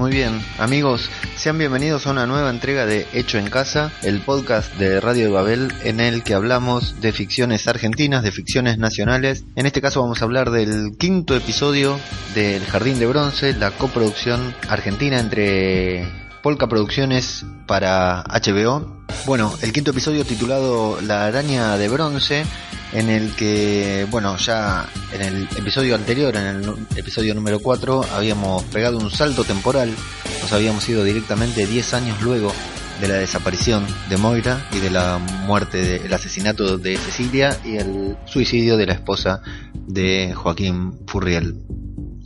Muy bien, amigos, sean bienvenidos a una nueva entrega de Hecho en Casa, el podcast de Radio de Babel en el que hablamos de ficciones argentinas, de ficciones nacionales. En este caso vamos a hablar del quinto episodio del Jardín de Bronce, la coproducción argentina entre Polka Producciones para HBO. Bueno, el quinto episodio titulado La araña de bronce en el que, bueno, ya en el episodio anterior, en el episodio número 4, habíamos pegado un salto temporal, nos habíamos ido directamente 10 años luego de la desaparición de Moira y de la muerte, del asesinato de Cecilia y el suicidio de la esposa de Joaquín Furriel.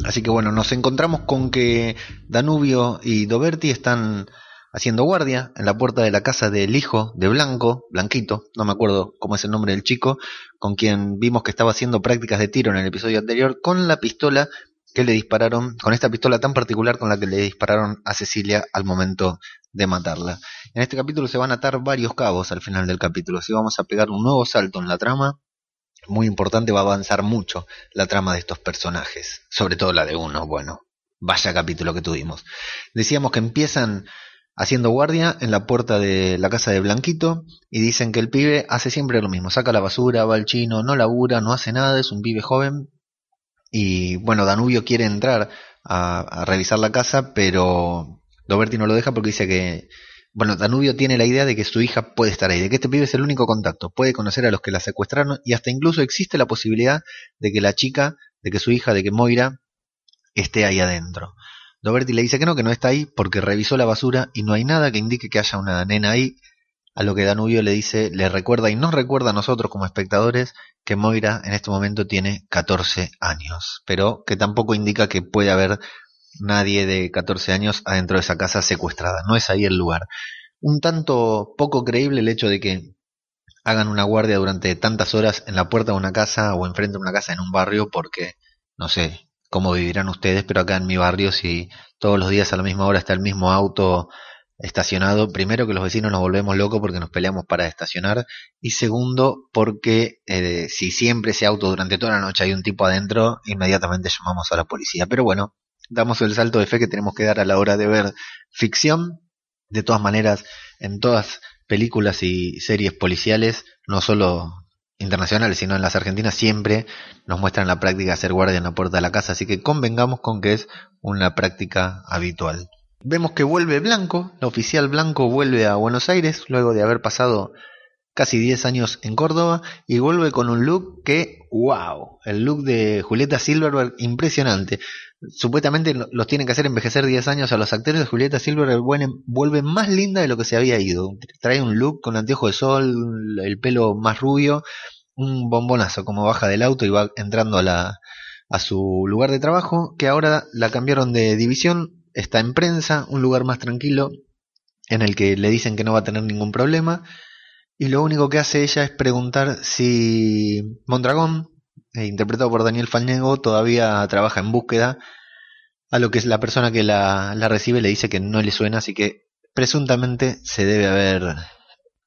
Así que bueno, nos encontramos con que Danubio y Doberti están haciendo guardia en la puerta de la casa del hijo de Blanco, Blanquito, no me acuerdo cómo es el nombre del chico, con quien vimos que estaba haciendo prácticas de tiro en el episodio anterior, con la pistola que le dispararon, con esta pistola tan particular con la que le dispararon a Cecilia al momento de matarla. En este capítulo se van a atar varios cabos al final del capítulo, así vamos a pegar un nuevo salto en la trama, muy importante, va a avanzar mucho la trama de estos personajes, sobre todo la de uno, bueno, vaya capítulo que tuvimos. Decíamos que empiezan haciendo guardia en la puerta de la casa de Blanquito y dicen que el pibe hace siempre lo mismo, saca la basura, va al chino, no labura, no hace nada, es un pibe joven y bueno, Danubio quiere entrar a, revisar la casa, pero Doberti no lo deja porque dice que, bueno, Danubio tiene la idea de que su hija puede estar ahí, de que este pibe es el único contacto, puede conocer a los que la secuestraron y hasta incluso existe la posibilidad de que la chica, de que su hija, de que Moira esté ahí adentro. Doberti le dice que no, que no está ahí porque revisó la basura y no hay nada que indique que haya una nena ahí. A lo que Danubio le dice, le recuerda y nos recuerda a nosotros como espectadores que Moira en este momento tiene 14 años, pero que tampoco indica que puede haber nadie de 14 años adentro de esa casa secuestrada. No es ahí el lugar. Un tanto poco creíble el hecho de que hagan una guardia durante tantas horas en la puerta de una casa o enfrente de una casa en un barrio porque, no sé, cómo vivirán ustedes, pero acá en mi barrio, si todos los días a la misma hora está el mismo auto estacionado, primero que los vecinos nos volvemos locos porque nos peleamos para estacionar y segundo porque eh, si siempre ese auto durante toda la noche hay un tipo adentro, inmediatamente llamamos a la policía. Pero bueno, damos el salto de fe que tenemos que dar a la hora de ver ficción. De todas maneras, en todas películas y series policiales, no solo internacionales, sino en las argentinas siempre nos muestran la práctica de hacer guardia en la puerta de la casa, así que convengamos con que es una práctica habitual. Vemos que vuelve Blanco, la oficial Blanco vuelve a Buenos Aires luego de haber pasado casi 10 años en Córdoba y vuelve con un look que, wow, el look de Julieta Silverberg impresionante. Supuestamente los tienen que hacer envejecer 10 años a los actores Julieta Silverberg vuelve más linda de lo que se había ido. Trae un look con anteojo de sol, el pelo más rubio, un bombonazo como baja del auto y va entrando a la a su lugar de trabajo, que ahora la cambiaron de división, está en prensa, un lugar más tranquilo en el que le dicen que no va a tener ningún problema y lo único que hace ella es preguntar si Mondragón, interpretado por Daniel Falnego, todavía trabaja en búsqueda, a lo que la persona que la, la recibe le dice que no le suena, así que presuntamente se debe haber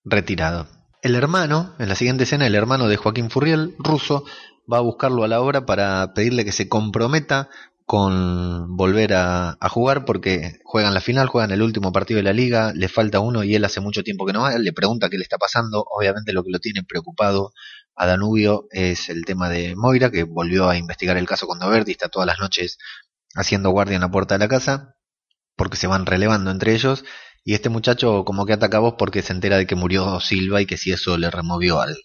retirado. El hermano, en la siguiente escena, el hermano de Joaquín Furriel, ruso, va a buscarlo a la obra para pedirle que se comprometa con volver a, jugar porque juegan la final, juegan el último partido de la liga, le falta uno y él hace mucho tiempo que no va, le pregunta qué le está pasando, obviamente lo que lo tiene preocupado a Danubio es el tema de Moira, que volvió a investigar el caso con Doberti, está todas las noches haciendo guardia en la puerta de la casa, porque se van relevando entre ellos, y este muchacho como que ataca a vos porque se entera de que murió Silva y que si eso le removió algo.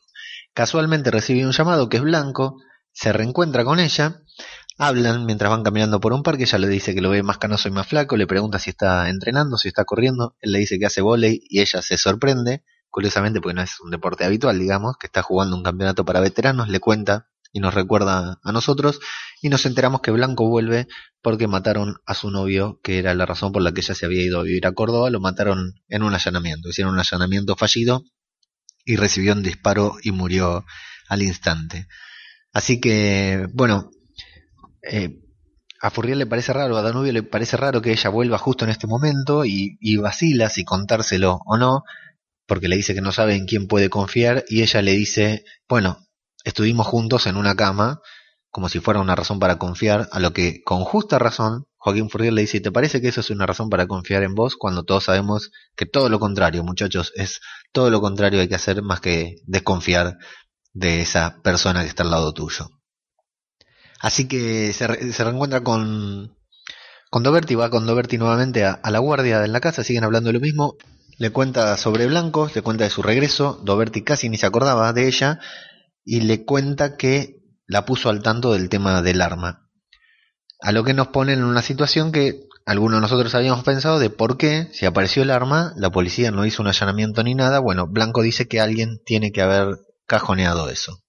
Casualmente recibe un llamado que es Blanco, se reencuentra con ella, Hablan mientras van caminando por un parque, ella le dice que lo ve más canoso y más flaco, le pregunta si está entrenando, si está corriendo, él le dice que hace volei y ella se sorprende, curiosamente porque no es un deporte habitual, digamos, que está jugando un campeonato para veteranos, le cuenta y nos recuerda a nosotros y nos enteramos que Blanco vuelve porque mataron a su novio, que era la razón por la que ella se había ido a vivir a Córdoba, lo mataron en un allanamiento, hicieron un allanamiento fallido y recibió un disparo y murió al instante. Así que, bueno, eh, a Furriel le parece raro, a Danubio le parece raro que ella vuelva justo en este momento y, y vacila si contárselo o no, porque le dice que no sabe en quién puede confiar y ella le dice, bueno, estuvimos juntos en una cama, como si fuera una razón para confiar, a lo que con justa razón Joaquín Furriel le dice, ¿te parece que eso es una razón para confiar en vos cuando todos sabemos que todo lo contrario, muchachos, es todo lo contrario hay que hacer más que desconfiar de esa persona que está al lado tuyo? Así que se, se reencuentra con, con Doberti, va con Doberti nuevamente a, la guardia de la casa, siguen hablando de lo mismo. Le cuenta sobre Blanco, le cuenta de su regreso. Doberti casi ni se acordaba de ella y le cuenta que la puso al tanto del tema del arma. A lo que nos pone en una situación que algunos de nosotros habíamos pensado de por qué, si apareció el arma, la policía no hizo un allanamiento ni nada. Bueno, Blanco dice que alguien tiene que haber cajoneado eso.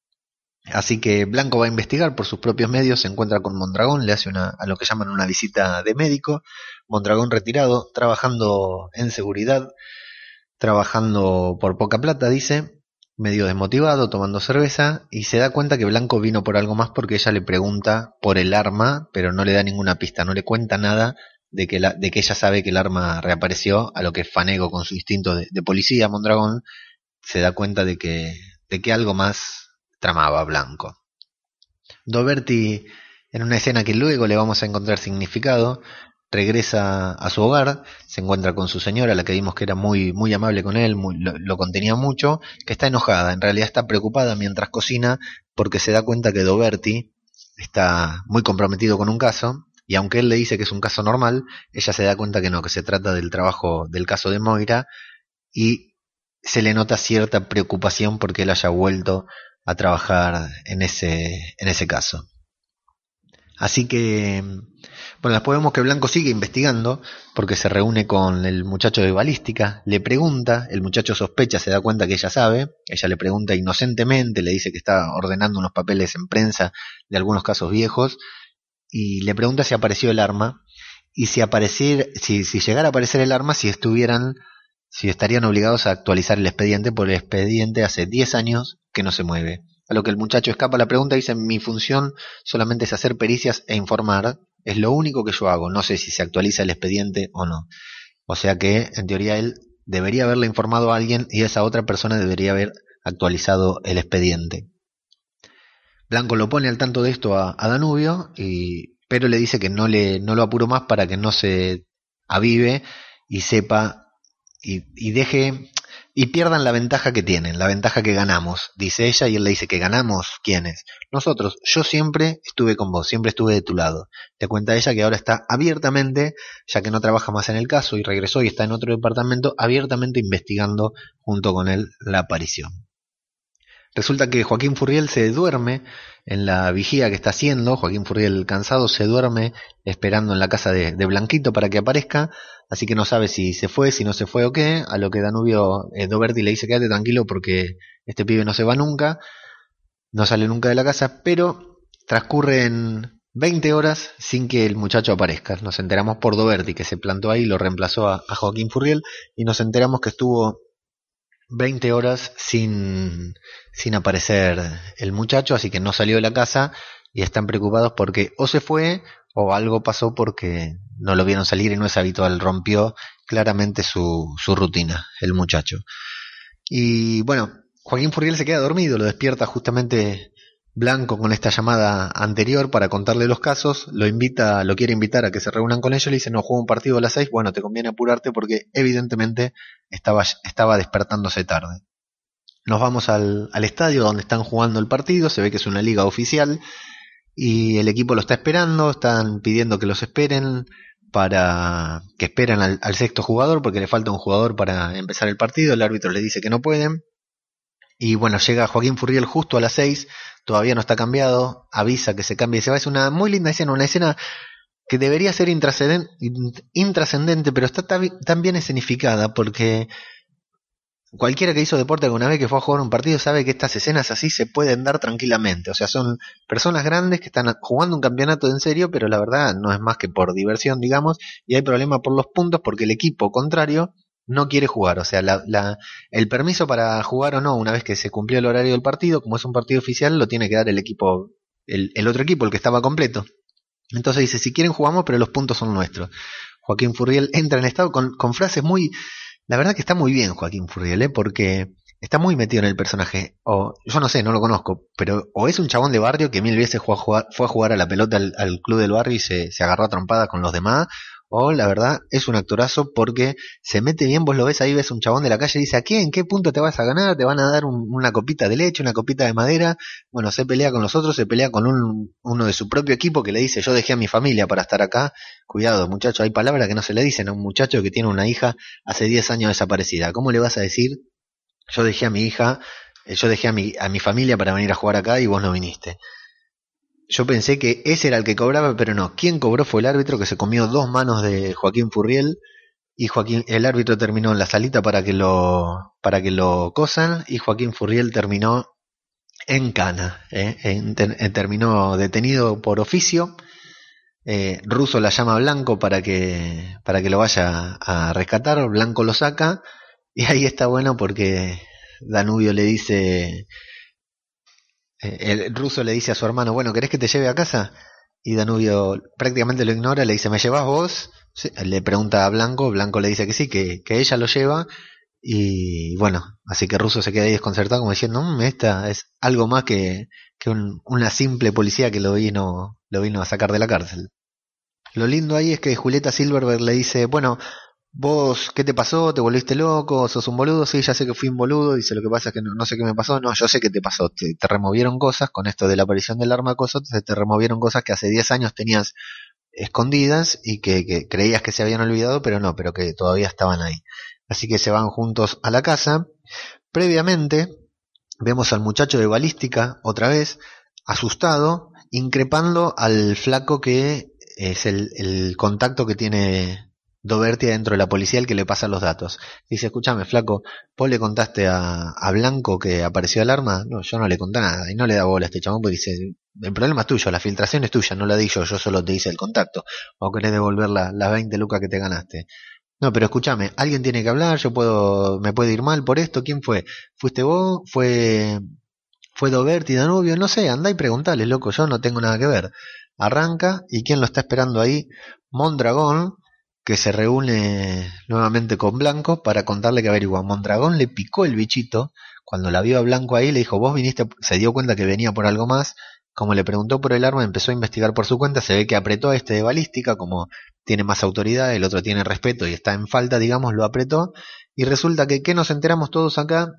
Así que Blanco va a investigar por sus propios medios, se encuentra con Mondragón, le hace una, a lo que llaman una visita de médico. Mondragón retirado, trabajando en seguridad, trabajando por poca plata, dice, medio desmotivado, tomando cerveza, y se da cuenta que Blanco vino por algo más porque ella le pregunta por el arma, pero no le da ninguna pista, no le cuenta nada de que, la, de que ella sabe que el arma reapareció, a lo que Fanego con su instinto de, de policía, Mondragón, se da cuenta de que, de que algo más tramaba Blanco. Doberti, en una escena que luego le vamos a encontrar significado, regresa a su hogar, se encuentra con su señora, la que vimos que era muy, muy amable con él, lo, lo, contenía mucho, que está enojada, en realidad está preocupada mientras cocina porque se da cuenta que Doberti está muy comprometido con un caso y aunque él le dice que es un caso normal, ella se da cuenta que no, que se trata del trabajo del caso de Moira y se le nota cierta preocupación porque él haya vuelto a trabajar en ese, en ese caso. Así que, bueno, después vemos que Blanco sigue investigando porque se reúne con el muchacho de balística, le pregunta, el muchacho sospecha, se da cuenta que ella sabe, ella le pregunta inocentemente, le dice que está ordenando unos papeles en prensa de algunos casos viejos y le pregunta si apareció el arma y si aparecer, si, si llegara a aparecer el arma, si estuvieran, si estarían obligados a actualizar el expediente, porque el expediente hace 10 años que no se mueve. A lo que el muchacho escapa la pregunta y dice, mi función solamente es hacer pericias e informar, es lo único que yo hago, no sé si se actualiza el expediente o no. O sea que, en teoría, él debería haberle informado a alguien y esa otra persona debería haber actualizado el expediente. Blanco lo pone al tanto de esto a, a Danubio, y, pero le dice que no, le, no lo apuro más para que no se avive y sepa y, y deje y pierdan la ventaja que tienen, la ventaja que ganamos, dice ella, y él le dice que ganamos, ¿quiénes? Nosotros, yo siempre estuve con vos, siempre estuve de tu lado. Te cuenta ella que ahora está abiertamente, ya que no trabaja más en el caso y regresó y está en otro departamento, abiertamente investigando junto con él la aparición. Resulta que Joaquín Furriel se duerme en la vigía que está haciendo, Joaquín Furriel cansado se duerme esperando en la casa de, Blanquito para que aparezca, así que no sabe si se fue, si no se fue o qué, a lo que Danubio eh, Doberti le dice quédate tranquilo porque este pibe no se va nunca, no sale nunca de la casa, pero transcurren 20 horas sin que el muchacho aparezca. Nos enteramos por Doberti que se plantó ahí lo reemplazó a Joaquín Furriel y nos enteramos que estuvo 20 horas sin, sin aparecer el muchacho, así que no salió de la casa y están preocupados porque o se fue o algo pasó porque no lo vieron salir y no es habitual, rompió claramente su, su rutina el muchacho. Y bueno, Joaquín Furriel se queda dormido, lo despierta justamente Blanco con esta llamada anterior para contarle los casos, lo invita, lo quiere invitar a que se reúnan con ellos, le dice, no, juego un partido a las seis, bueno, te conviene apurarte porque evidentemente estaba, estaba despertándose tarde. Nos vamos al, al estadio donde están jugando el partido, se ve que es una liga oficial y el equipo lo está esperando, están pidiendo que los esperen para que esperen al, al sexto jugador porque le falta un jugador para empezar el partido, el árbitro le dice que no pueden Y bueno, llega Joaquín Furriel justo a las 6, todavía no está cambiado, avisa que se cambie y se va. Es una muy linda escena, una escena que debería ser intrascendente, pero está tan bien escenificada porque cualquiera que hizo deporte alguna vez que fue a jugar un partido sabe que estas escenas así se pueden dar tranquilamente. O sea, son personas grandes que están jugando un campeonato en serio, pero la verdad no es más que por diversión, digamos, y hay problema por los puntos porque el equipo contrario no quiere jugar. O sea, la, el permiso para jugar o no, una vez que se cumplió el horario del partido, como es un partido oficial, lo tiene que dar el equipo, el, el otro equipo, el que estaba completo. Entonces dice, si quieren jugamos, pero los puntos son nuestros. Joaquín Furriel entra en estado con, con frases muy la verdad que está muy bien Joaquín Furriel, ¿eh? porque está muy metido en el personaje. O yo no sé, no lo conozco, pero o es un chabón de barrio que mil veces fue a jugar, a, la pelota al, club del barrio y se, se agarró a trompadas con los demás, o la verdad es un actorazo porque se mete bien, vos lo ves ahí, ves un chabón de la calle y dice, ¿a qué? ¿En qué punto te vas a ganar? ¿Te van a dar una copita de leche, una copita de madera? Bueno, se pelea con los otros, se pelea con un, uno de su propio equipo que le dice, yo dejé a mi familia para estar acá. Cuidado, muchacho, hay palabras que no se le dicen a un muchacho que tiene una hija hace 10 años desaparecida. ¿Cómo le vas a decir, yo dejé a mi hija, eh, yo dejé a mi, a mi familia para venir a jugar acá y vos no viniste? Yo pensé que ese era el que cobraba, pero no. Quien cobró fue el árbitro que se comió dos manos de Joaquín Furriel y Joaquín, el árbitro terminó en la salita para que lo, para que lo cosan y Joaquín Furriel terminó en cana, ¿eh? Eh, terminó detenido por oficio. Eh, Russo la llama Blanco para que, para que lo vaya a rescatar. Blanco lo saca y ahí está bueno porque Danubio le dice, el ruso le dice a su hermano, bueno, ¿querés que te lleve a casa? Y Danubio prácticamente lo ignora, le dice, ¿me llevas vos? le pregunta a Blanco, Blanco le dice que sí, que, que ella lo lleva. Y bueno, así que Ruso se queda ahí desconcertado como diciendo, mmm, esta es algo más que, que una simple policía que lo vino, lo vino a sacar de la cárcel. Lo lindo ahí es que Julieta Silverberg le dice, bueno, vos, ¿qué te pasó? ¿Te volviste loco? ¿Sos un boludo? Sí, ya sé que fui un boludo. Dice, lo que pasa es que no, sé qué me pasó. No, yo sé qué te pasó. Te, removieron cosas con esto de la aparición del arma cosa, te removieron cosas que hace 10 años tenías escondidas y que, creías que se habían olvidado, pero no, pero que todavía estaban ahí. Así que se van juntos a la casa. Previamente, vemos al muchacho de balística otra vez, asustado, increpando al flaco que es el, el contacto que tiene Doberti dentro de la policía el que le pasa los datos. Dice, escúchame, flaco, vos le contaste a, a, Blanco que apareció el arma. No, yo no le conté nada. Y no le da bola a este chabón porque dice, el problema es tuyo, la filtración es tuya, no la di yo, yo solo te hice el contacto. O querés devolver las la 20 lucas que te ganaste. No, pero escúchame, alguien tiene que hablar, yo puedo, me puede ir mal por esto, ¿quién fue? ¿Fuiste vos? ¿Fue, fue Doberti, Danubio? No sé, andá y preguntale, loco, yo no tengo nada que ver. Arranca, ¿y quién lo está esperando ahí? Mondragón, que se reúne nuevamente con Blanco para contarle que averigua. Mondragón le picó el bichito, cuando la vio a Blanco ahí le dijo, vos viniste, se dio cuenta que venía por algo más, como le preguntó por el arma, empezó a investigar por su cuenta, se ve que apretó a este de balística, como tiene más autoridad, el otro tiene respeto y está en falta, digamos, lo apretó, y resulta que, ¿qué nos enteramos todos acá?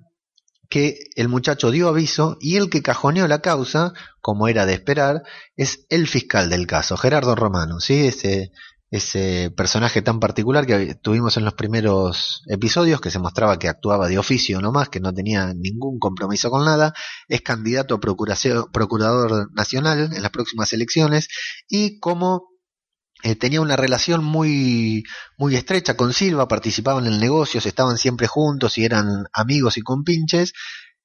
que el muchacho dio aviso y el que cajoneó la causa, como era de esperar, es el fiscal del caso, Gerardo Romano, ¿sí? ese ese personaje tan particular que tuvimos en los primeros episodios, que se mostraba que actuaba de oficio nomás, que no tenía ningún compromiso con nada, es candidato a procurador nacional en las próximas elecciones y como eh, tenía una relación muy, muy estrecha con Silva, participaban en negocios, estaban siempre juntos y eran amigos y compinches,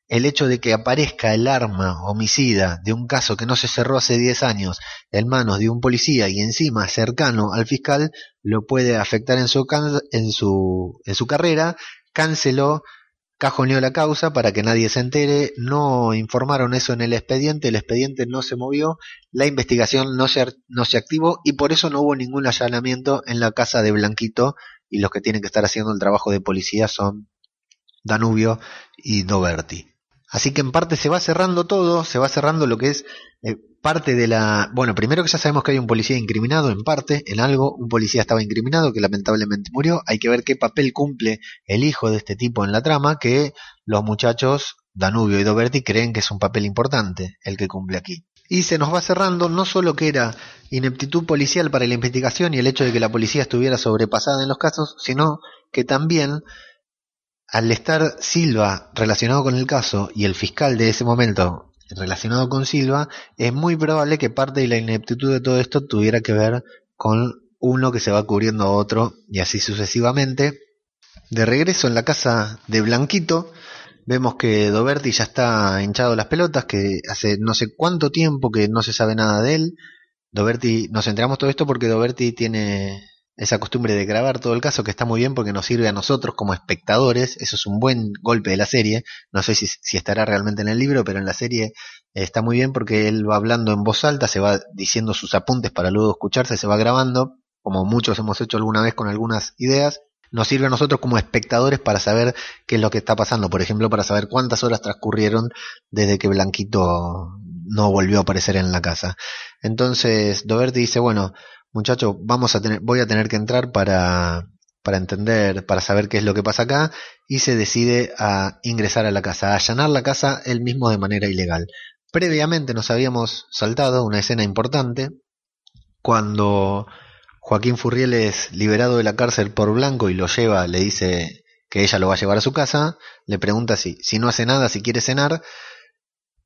el hecho de que aparezca el arma homicida de un caso que no se cerró hace 10 años en manos de un policía y encima cercano al fiscal lo puede afectar en su, en su, en su carrera, canceló, cajoneó la causa para que nadie se entere, no informaron eso en el expediente, el expediente no se movió, la investigación no se, no se activó y por eso no hubo ningún allanamiento en la casa de Blanquito y los que tienen que estar haciendo el trabajo de policía son Danubio y Doberti. Así que en parte se va cerrando todo, se va cerrando lo que es eh, parte de la... Bueno, primero que ya sabemos que hay un policía incriminado en parte, en algo, un policía estaba incriminado que lamentablemente murió, hay que ver qué papel cumple el hijo de este tipo en la trama, que los muchachos Danubio y Doberti creen que es un papel importante el que cumple aquí. Y se nos va cerrando no solo que era ineptitud policial para la investigación y el hecho de que la policía estuviera sobrepasada en los casos, sino que también al estar Silva relacionado con el caso y el fiscal de ese momento relacionado con Silva, es muy probable que parte de la ineptitud de todo esto tuviera que ver con uno que se va cubriendo a otro y así sucesivamente. De regreso en la casa de Blanquito, vemos que Doberti ya está hinchado las pelotas, que hace no sé cuánto tiempo que no se sabe nada de él. Doberti, nos enteramos todo esto porque Doberti tiene esa costumbre de grabar todo el caso, que está muy bien porque nos sirve a nosotros como espectadores, eso es un buen golpe de la serie, no sé si, estará realmente en el libro, pero en la serie está muy bien porque él va hablando en voz alta, se va diciendo sus apuntes para luego escucharse, se va grabando, como muchos hemos hecho alguna vez con algunas ideas, nos sirve a nosotros como espectadores para saber qué es lo que está pasando, por ejemplo, para saber cuántas horas transcurrieron desde que Blanquito no volvió a aparecer en la casa. Entonces, Doberti dice, bueno, muchacho, vamos a tener, voy a tener que entrar para, para entender, para saber qué es lo que pasa acá, y se decide a ingresar a la casa, a allanar la casa él mismo de manera ilegal. Previamente nos habíamos saltado una escena importante cuando Joaquín Furriel es liberado de la cárcel por Blanco y lo lleva, le dice que ella lo va a llevar a su casa, le pregunta si, si no hace nada, si quiere cenar,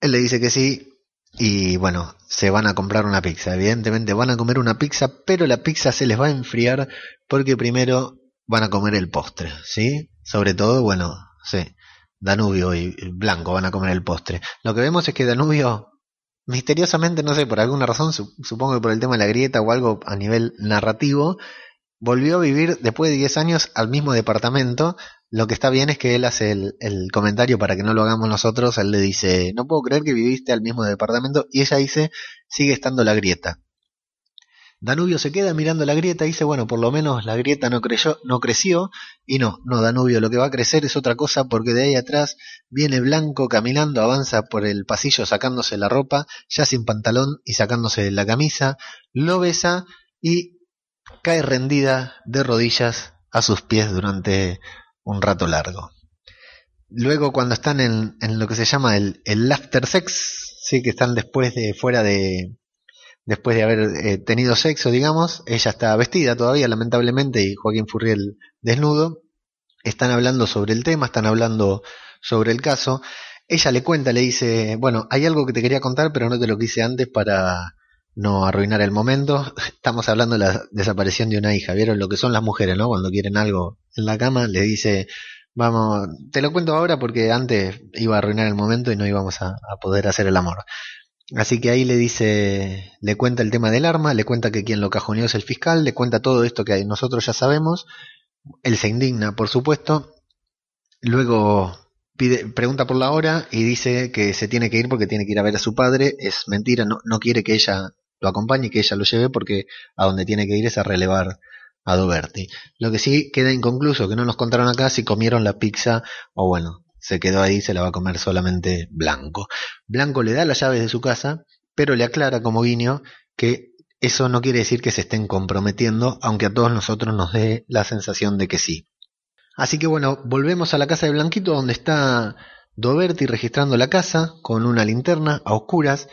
él le dice que sí, y bueno, se van a comprar una pizza. Evidentemente van a comer una pizza, pero la pizza se les va a enfriar porque primero van a comer el postre, ¿sí? Sobre todo, bueno, sí, Danubio y Blanco van a comer el postre. Lo que vemos es que Danubio, misteriosamente, no sé, por alguna razón, supongo que por el tema de la grieta o algo a nivel narrativo, volvió a vivir después de 10 años al mismo departamento lo que está bien es que él hace el, comentario para que no lo hagamos nosotros. Él le dice, no puedo creer que viviste al mismo departamento. Y ella dice, sigue estando la grieta. Danubio se queda mirando la grieta y dice, bueno, por lo menos la grieta no, creyó, no creció. Y no, no, Danubio, lo que va a crecer es otra cosa porque de ahí atrás viene Blanco caminando, avanza por el pasillo sacándose la ropa, ya sin pantalón y sacándose la camisa, lo besa y cae rendida de rodillas a sus pies durante un rato largo. Luego cuando están en, en lo que se llama el, el after sex, sí, que están después de fuera de después de haber eh, tenido sexo, digamos, ella está vestida todavía lamentablemente y Joaquín Furriel desnudo. Están hablando sobre el tema, están hablando sobre el caso. Ella le cuenta, le dice, bueno, hay algo que te quería contar, pero no te lo quise antes para no arruinar el momento. Estamos hablando de la desaparición de una hija. ¿Vieron lo que son las mujeres, no? Cuando quieren algo en la cama, le dice, vamos, te lo cuento ahora porque antes iba a arruinar el momento y no íbamos a, poder hacer el amor. Así que ahí le dice, le cuenta el tema del arma, le cuenta que quien lo cajoneó es el fiscal, le cuenta todo esto que nosotros ya sabemos. Él se indigna, por supuesto. Luego pide, pregunta por la hora y dice que se tiene que ir porque tiene que ir a ver a su padre. Es mentira, no, no quiere que ella lo acompañe y que ella lo lleve porque a donde tiene que ir es a relevar a Doberti. Lo que sí queda inconcluso, que no nos contaron acá si comieron la pizza o bueno, se quedó ahí, se la va a comer solamente Blanco. Blanco le da las llaves de su casa, pero le aclara como guiño que eso no quiere decir que se estén comprometiendo, aunque a todos nosotros nos dé la sensación de que sí. Así que bueno, volvemos a la casa de Blanquito donde está Doberti registrando la casa con una linterna a oscuras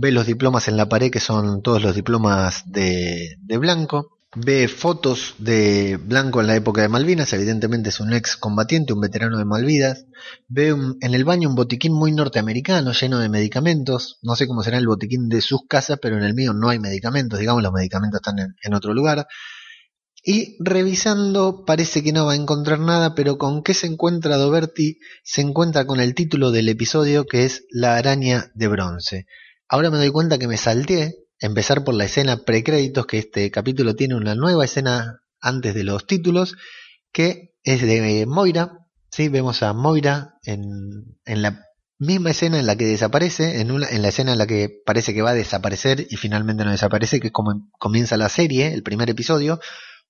ve los diplomas en la pared que son todos los diplomas de, de Blanco, ve fotos de Blanco en la época de Malvinas, evidentemente es un ex combatiente, un veterano de Malvinas, ve en el baño un botiquín muy norteamericano lleno de medicamentos, no sé cómo será el botiquín de sus casas, pero en el mío no hay medicamentos, digamos, los medicamentos están en, en otro lugar. Y revisando parece que no va a encontrar nada, pero con qué se encuentra Doberti, se encuentra con el título del episodio que es La araña de bronce. Ahora me doy cuenta que me salté, empezar por la escena precréditos, que este capítulo tiene una nueva escena antes de los títulos, que es de Moira. ¿sí? Vemos a Moira en, la misma escena en la que desaparece, en la escena en la que parece que va a desaparecer y finalmente no desaparece, que es como comienza la serie, el primer episodio,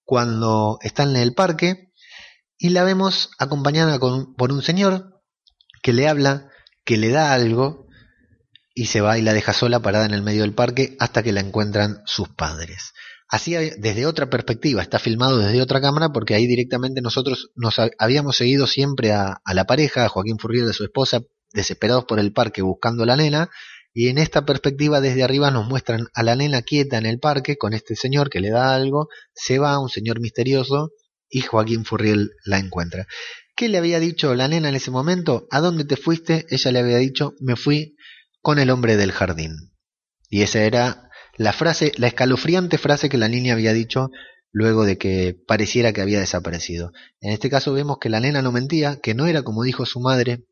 cuando están en el parque y la vemos acompañada con, por un señor que le habla, que le da algo y se va y la deja sola parada en el medio del parque hasta que la encuentran sus padres. Así desde otra perspectiva, está filmado desde otra cámara porque ahí directamente nosotros nos habíamos seguido siempre a, la pareja, a Joaquín Furrier de su esposa, desesperados por el parque buscando a la nena, y en esta perspectiva desde arriba nos muestran a la nena quieta en el parque con este señor que le da algo, se va, un señor misterioso, y Joaquín Furriel la encuentra. ¿Qué le había dicho la nena en ese momento? ¿A dónde te fuiste? Ella le había dicho, me fui con el hombre del jardín. Y esa era la frase, la escalofriante frase que la niña había dicho luego de que pareciera que había desaparecido. En este caso vemos que la nena no mentía, que no era como dijo su madre,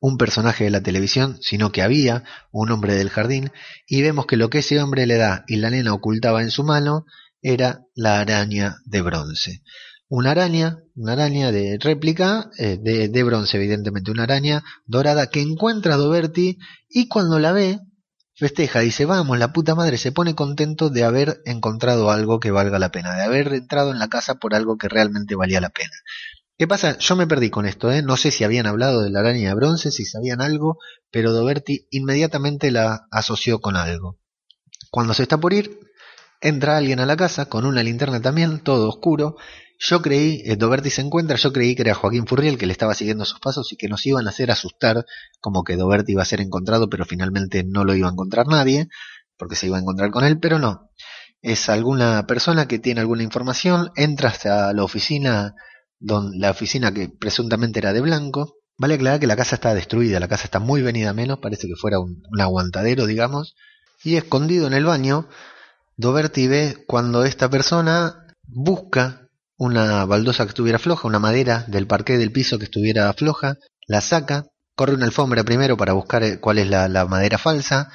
un personaje de la televisión, sino que había un hombre del jardín, y vemos que lo que ese hombre le da y la nena ocultaba en su mano era la araña de bronce. Una araña, una araña de réplica, eh, de, bronce evidentemente, una araña dorada que encuentra a Doberti y cuando la ve, festeja, dice, vamos, la puta madre se pone contento de haber encontrado algo que valga la pena, de haber entrado en la casa por algo que realmente valía la pena. ¿Qué pasa? Yo me perdí con esto, ¿eh? No sé si habían hablado de la araña de bronce, si sabían algo, pero Doberti inmediatamente la asoció con algo. Cuando se está por ir, entra alguien a la casa con una linterna también, todo oscuro. Yo creí, eh, Doberti se encuentra, yo creí que era Joaquín Furriel que le estaba siguiendo sus pasos y que nos iban a hacer asustar, como que Doberti iba a ser encontrado, pero finalmente no lo iba a encontrar nadie, porque se iba a encontrar con él, pero no. Es alguna persona que tiene alguna información, entra hasta la oficina donde la oficina que presuntamente era de blanco. Vale aclarar que la casa está destruida, la casa está muy venida menos, parece que fuera un, aguantadero, digamos. Y escondido en el baño, Doberti ve cuando esta persona busca una baldosa que estuviera floja, una madera del parqué del piso que estuviera floja, la saca, corre una alfombra primero para buscar eh, cuál es la madera falsa,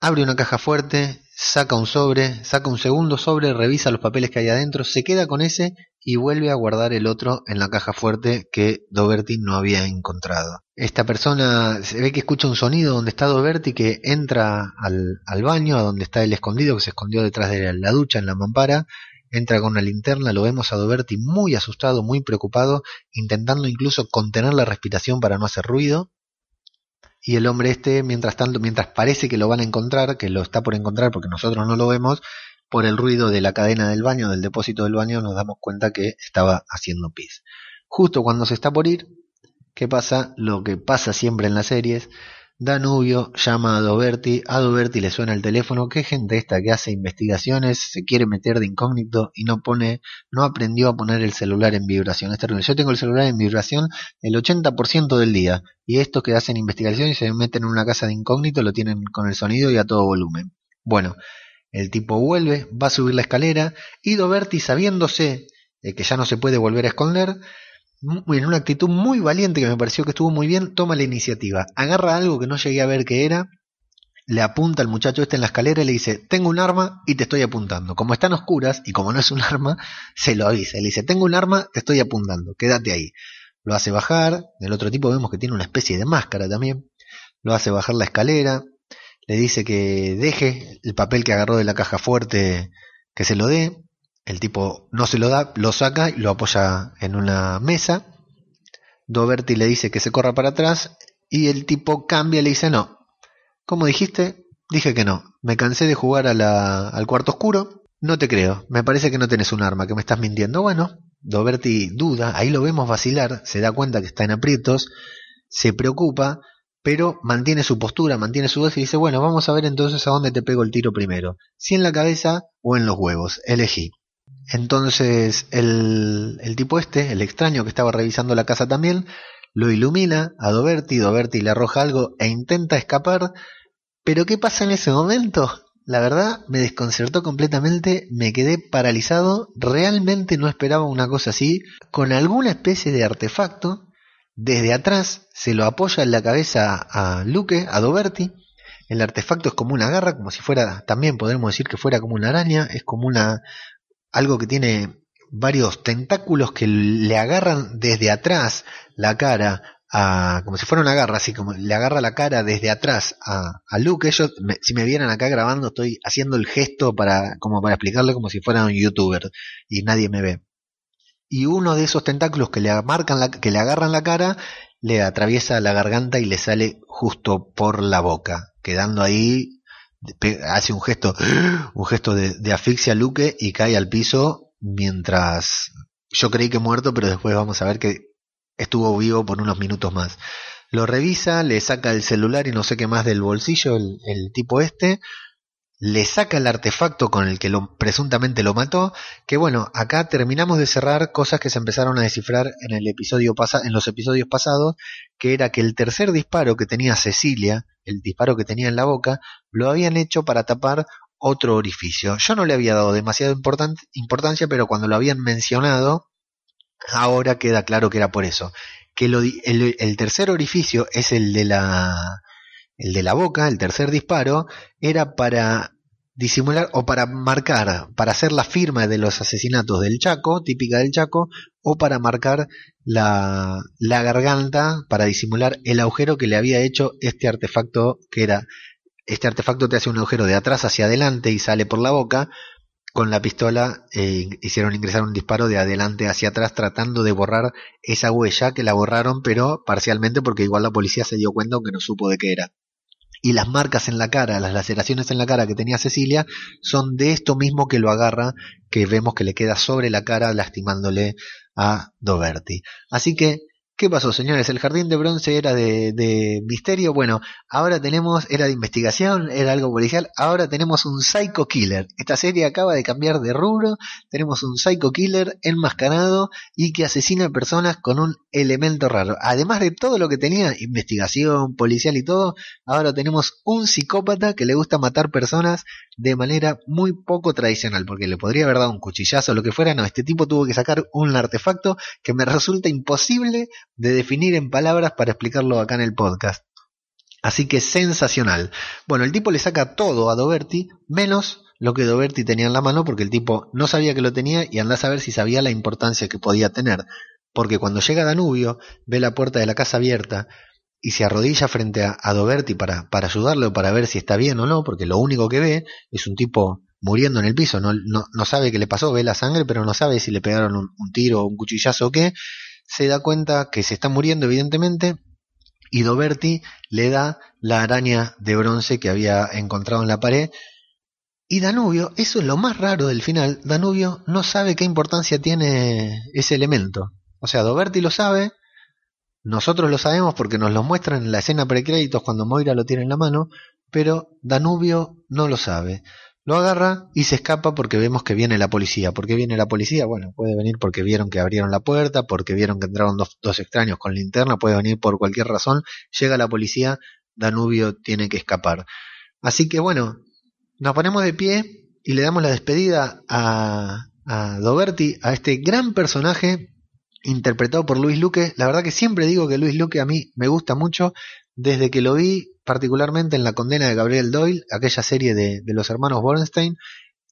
abre una caja fuerte, saca un sobre, saca un segundo sobre, revisa los papeles que hay adentro, se queda con ese y vuelve a guardar el otro en la caja fuerte que Doberti no había encontrado. Esta persona se ve que escucha un sonido donde está Doberti que entra al, al baño, a donde está el escondido, que se escondió detrás de la ducha en la mampara, entra con una linterna, lo vemos a Doberti muy asustado, muy preocupado, intentando incluso contener la respiración para no hacer ruido, y el hombre este, mientras tanto, mientras parece que lo van a encontrar, que lo está por encontrar porque nosotros no lo vemos, por el ruido de la cadena del baño, del depósito del baño, nos damos cuenta que estaba haciendo pis. Justo cuando se está por ir, ¿qué pasa? Lo que pasa siempre en las series, Danubio llama a Doberti, a Doberti le suena el teléfono, qué gente esta que hace investigaciones, se quiere meter de incógnito y no pone, no aprendió a poner el celular en vibración. Yo tengo el celular en vibración el 80% del día y estos que hacen investigación y se meten en una casa de incógnito lo tienen con el sonido y a todo volumen. Bueno, el tipo vuelve, va a subir la escalera y Doberti sabiéndose que ya no se puede volver a esconder, en una actitud muy valiente que me pareció que estuvo muy bien, toma la iniciativa, agarra algo que no llegué a ver que era, le apunta al muchacho este en la escalera y le dice, tengo un arma y te estoy apuntando. Como están oscuras y como no es un arma, se lo avisa. Le dice, tengo un arma, te estoy apuntando, quédate ahí. Lo hace bajar, el otro tipo vemos que tiene una especie de máscara también, lo hace bajar la escalera, le dice que deje el papel que agarró de la caja fuerte, que se lo dé, el tipo no se lo da, lo saca y lo apoya en una mesa. Doberti le dice que se corra para atrás y el tipo cambia y le dice no. ¿Cómo dijiste? Dije que no. Me cansé de jugar al cuarto oscuro. No te creo. Me parece que no tenés un arma, que me estás mintiendo. Bueno, Doberti duda, ahí lo vemos vacilar, se da cuenta que está en aprietos, se preocupa, pero mantiene su postura, mantiene su voz y dice, bueno, vamos a ver entonces a dónde te pego el tiro primero, si en la cabeza o en los huevos, elegí. Entonces el, tipo este, el extraño que estaba revisando la casa también, lo ilumina a Doberti, Doberti le arroja algo e intenta escapar, pero ¿qué pasa en ese momento? La verdad me desconcertó completamente, me quedé paralizado, realmente no esperaba una cosa así, con alguna especie de artefacto, desde atrás se lo apoya en la cabeza a Luque, a Doberti, el artefacto es como una garra, como si fuera, también podemos decir que fuera como una araña, es como una, algo que tiene varios tentáculos que le agarran desde atrás la cara a, como si fuera una garra, así como le agarra la cara desde atrás a, Luke. Ellos, si me vieran acá grabando, estoy haciendo el gesto para, como para explicarle como si fuera un youtuber y nadie me ve. Y uno de esos tentáculos que le marcan que le agarran la cara, le atraviesa la garganta y le sale justo por la boca, quedando ahí hace un gesto, un gesto de, asfixia a Luke y cae al piso mientras yo creí que muerto, pero después vamos a ver que estuvo vivo por unos minutos más. Lo revisa, le saca el celular y no sé qué más del bolsillo el, tipo este le saca el artefacto con el que lo, presuntamente lo mató, que bueno, acá terminamos de cerrar cosas que se empezaron a descifrar en el episodio en los episodios pasados, que era que el tercer disparo que tenía Cecilia, el disparo que tenía en la boca, lo habían hecho para tapar otro orificio. Yo no le había dado demasiada importancia, pero cuando lo habían mencionado, ahora queda claro que era por eso. Que el, el tercer orificio es el de la el de la boca, el tercer disparo, era para disimular o para marcar, para hacer la firma de los asesinatos del Chaco, típica del Chaco, o para marcar la, la garganta, para disimular el agujero que le había hecho este artefacto que era, este artefacto te hace un agujero de atrás hacia adelante y sale por la boca, con la pistola eh, hicieron ingresar un disparo de adelante hacia atrás tratando de borrar esa huella que la borraron pero parcialmente porque igual la policía se dio cuenta que no supo de qué era y las marcas en la cara, las laceraciones en la cara que tenía Cecilia, son de esto mismo que lo agarra, que vemos que le queda sobre la cara lastimándole a Doberti. Así que ¿Qué pasó, señores? El jardín de bronce era de, misterio. Bueno, ahora tenemos, era de investigación, era algo policial. Ahora tenemos un psycho killer. Esta serie acaba de cambiar de rubro. Tenemos un psycho killer enmascarado y que asesina personas con un elemento raro. Además de todo lo que tenía, investigación, policial y todo, ahora tenemos un psicópata que le gusta matar personas de manera muy poco tradicional. Porque le podría haber dado un cuchillazo o lo que fuera. No, este tipo tuvo que sacar un artefacto que me resulta imposible de definir en palabras para explicarlo acá en el podcast. Así que sensacional. Bueno, el tipo le saca todo a Doberti, menos lo que Doberti tenía en la mano, porque el tipo no sabía que lo tenía y anda a saber si sabía la importancia que podía tener. Porque cuando llega Danubio, ve la puerta de la casa abierta y se arrodilla frente a, Doberti para, para ayudarlo, para ver si está bien o no, porque lo único que ve es un tipo muriendo en el piso, no, no, sabe qué le pasó, ve la sangre, pero no sabe si le pegaron un, un tiro, un cuchillazo o qué, se da cuenta que se está muriendo evidentemente y Doberti le da la araña de bronce que había encontrado en la pared y Danubio, eso es lo más raro del final, Danubio no sabe qué importancia tiene ese elemento. O sea, Doberti lo sabe, nosotros lo sabemos porque nos lo muestran en la escena precréditos cuando Moira lo tiene en la mano, pero Danubio no lo sabe. Lo agarra y se escapa porque vemos que viene la policía. ¿Por qué viene la policía? Bueno, puede venir porque vieron que abrieron la puerta, porque vieron que entraron dos, dos extraños con linterna, puede venir por cualquier razón. Llega la policía, Danubio tiene que escapar. Así que bueno, nos ponemos de pie y le damos la despedida a, a Doberti, a este gran personaje interpretado por Luis Luque. La verdad que siempre digo que Luis Luque a mí me gusta mucho. Desde que lo vi particularmente en La condena de Gabriel Doyle, aquella serie de, los hermanos Bornstein,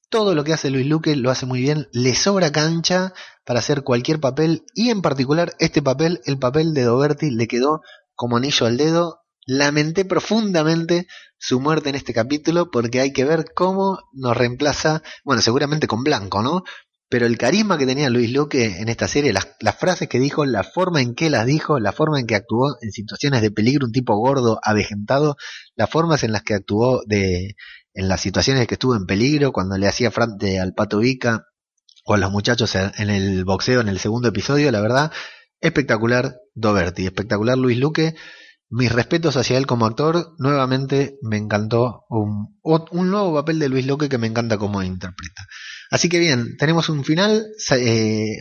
todo lo que hace Luis Luque lo hace muy bien, le sobra cancha para hacer cualquier papel y en particular este papel, el papel de Doberti, le quedó como anillo al dedo. Lamenté profundamente su muerte en este capítulo porque hay que ver cómo nos reemplaza, bueno, seguramente con Blanco, ¿no? Pero el carisma que tenía Luis Luque en esta serie, las, frases que dijo, la forma en que las dijo, la forma en que actuó en situaciones de peligro, un tipo gordo, avejentado, las formas en las que actuó de, en las situaciones que estuvo en peligro, cuando le hacía frente al Pato Vica o a los muchachos en el boxeo en el segundo episodio, la verdad, espectacular Doberti, espectacular Luis Luque. Mis respetos hacia él como actor, nuevamente me encantó un, un nuevo papel de Luis Luque que me encanta como interpreta. Así que bien, tenemos un final. Eh,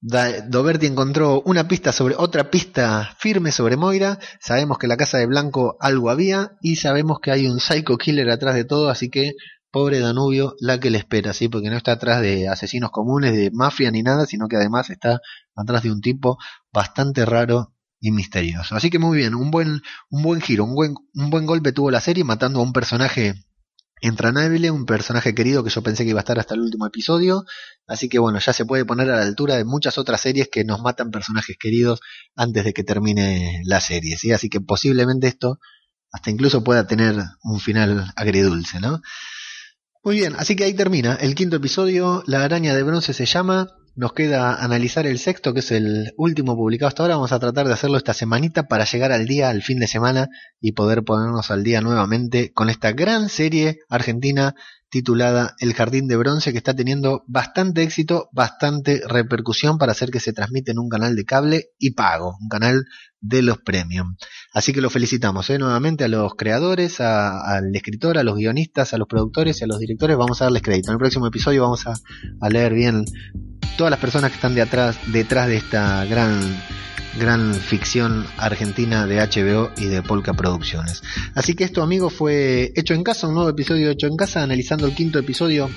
Doberti encontró una pista sobre otra pista firme sobre Moira. Sabemos que la casa de Blanco algo había y sabemos que hay un psycho killer atrás de todo, así que pobre Danubio, la que le espera, ¿sí? Porque no está atrás de asesinos comunes, de mafia ni nada, sino que además está atrás de un tipo bastante raro y misterioso. Así que muy bien, un buen, un buen giro, un buen, un buen golpe tuvo la serie matando a un personaje entranable, un personaje querido que yo pensé que iba a estar hasta el último episodio, así que bueno, ya se puede poner a la altura de muchas otras series que nos matan personajes queridos antes de que termine la serie, ¿sí? Así que posiblemente esto hasta incluso pueda tener un final agridulce, ¿no? Muy bien, así que ahí termina el quinto episodio, La araña de bronce se llama, nos queda analizar el sexto, que es el último publicado hasta ahora. Vamos a tratar de hacerlo esta semanita para llegar al día, al fin de semana, y poder ponernos al día nuevamente con esta gran serie argentina titulada El Jardín de Bronce, que está teniendo bastante éxito, bastante repercusión para hacer que se transmite en un canal de cable y pago, un canal de los premium. Así que lo felicitamos ¿eh? nuevamente a los creadores, al escritor, a los guionistas, a los productores y a los directores. Vamos a darles crédito. En el próximo episodio vamos a, a leer bien todas las personas que están de atrás, detrás de esta gran gran ficción argentina de HBO y de Polka Producciones. Así que esto, amigos, fue Hecho en Casa, un nuevo episodio Hecho en Casa, analizando el quinto episodio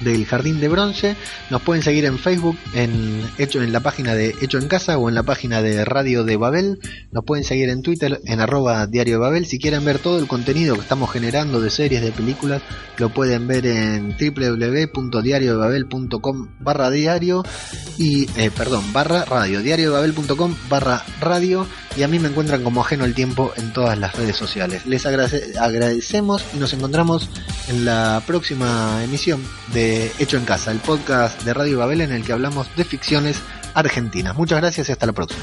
del Jardín de Bronce. Nos pueden seguir en Facebook, en, hecho, en la página de Hecho en Casa o en la página de Radio de Babel. Nos pueden seguir en Twitter, en arroba Diario de Babel. Si quieren ver todo el contenido que estamos generando de series, de películas, lo pueden ver en www.diariodebabel.com barra diario y, eh, perdón, barra radio, diariodebabel.com barra radio y a mí me encuentran como ajeno el tiempo en todas las redes sociales. Les agradecemos y nos encontramos en la próxima emisión de Hecho en Casa, el podcast de Radio Babel en el que hablamos de ficciones argentinas. Muchas gracias y hasta la próxima.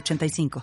906985.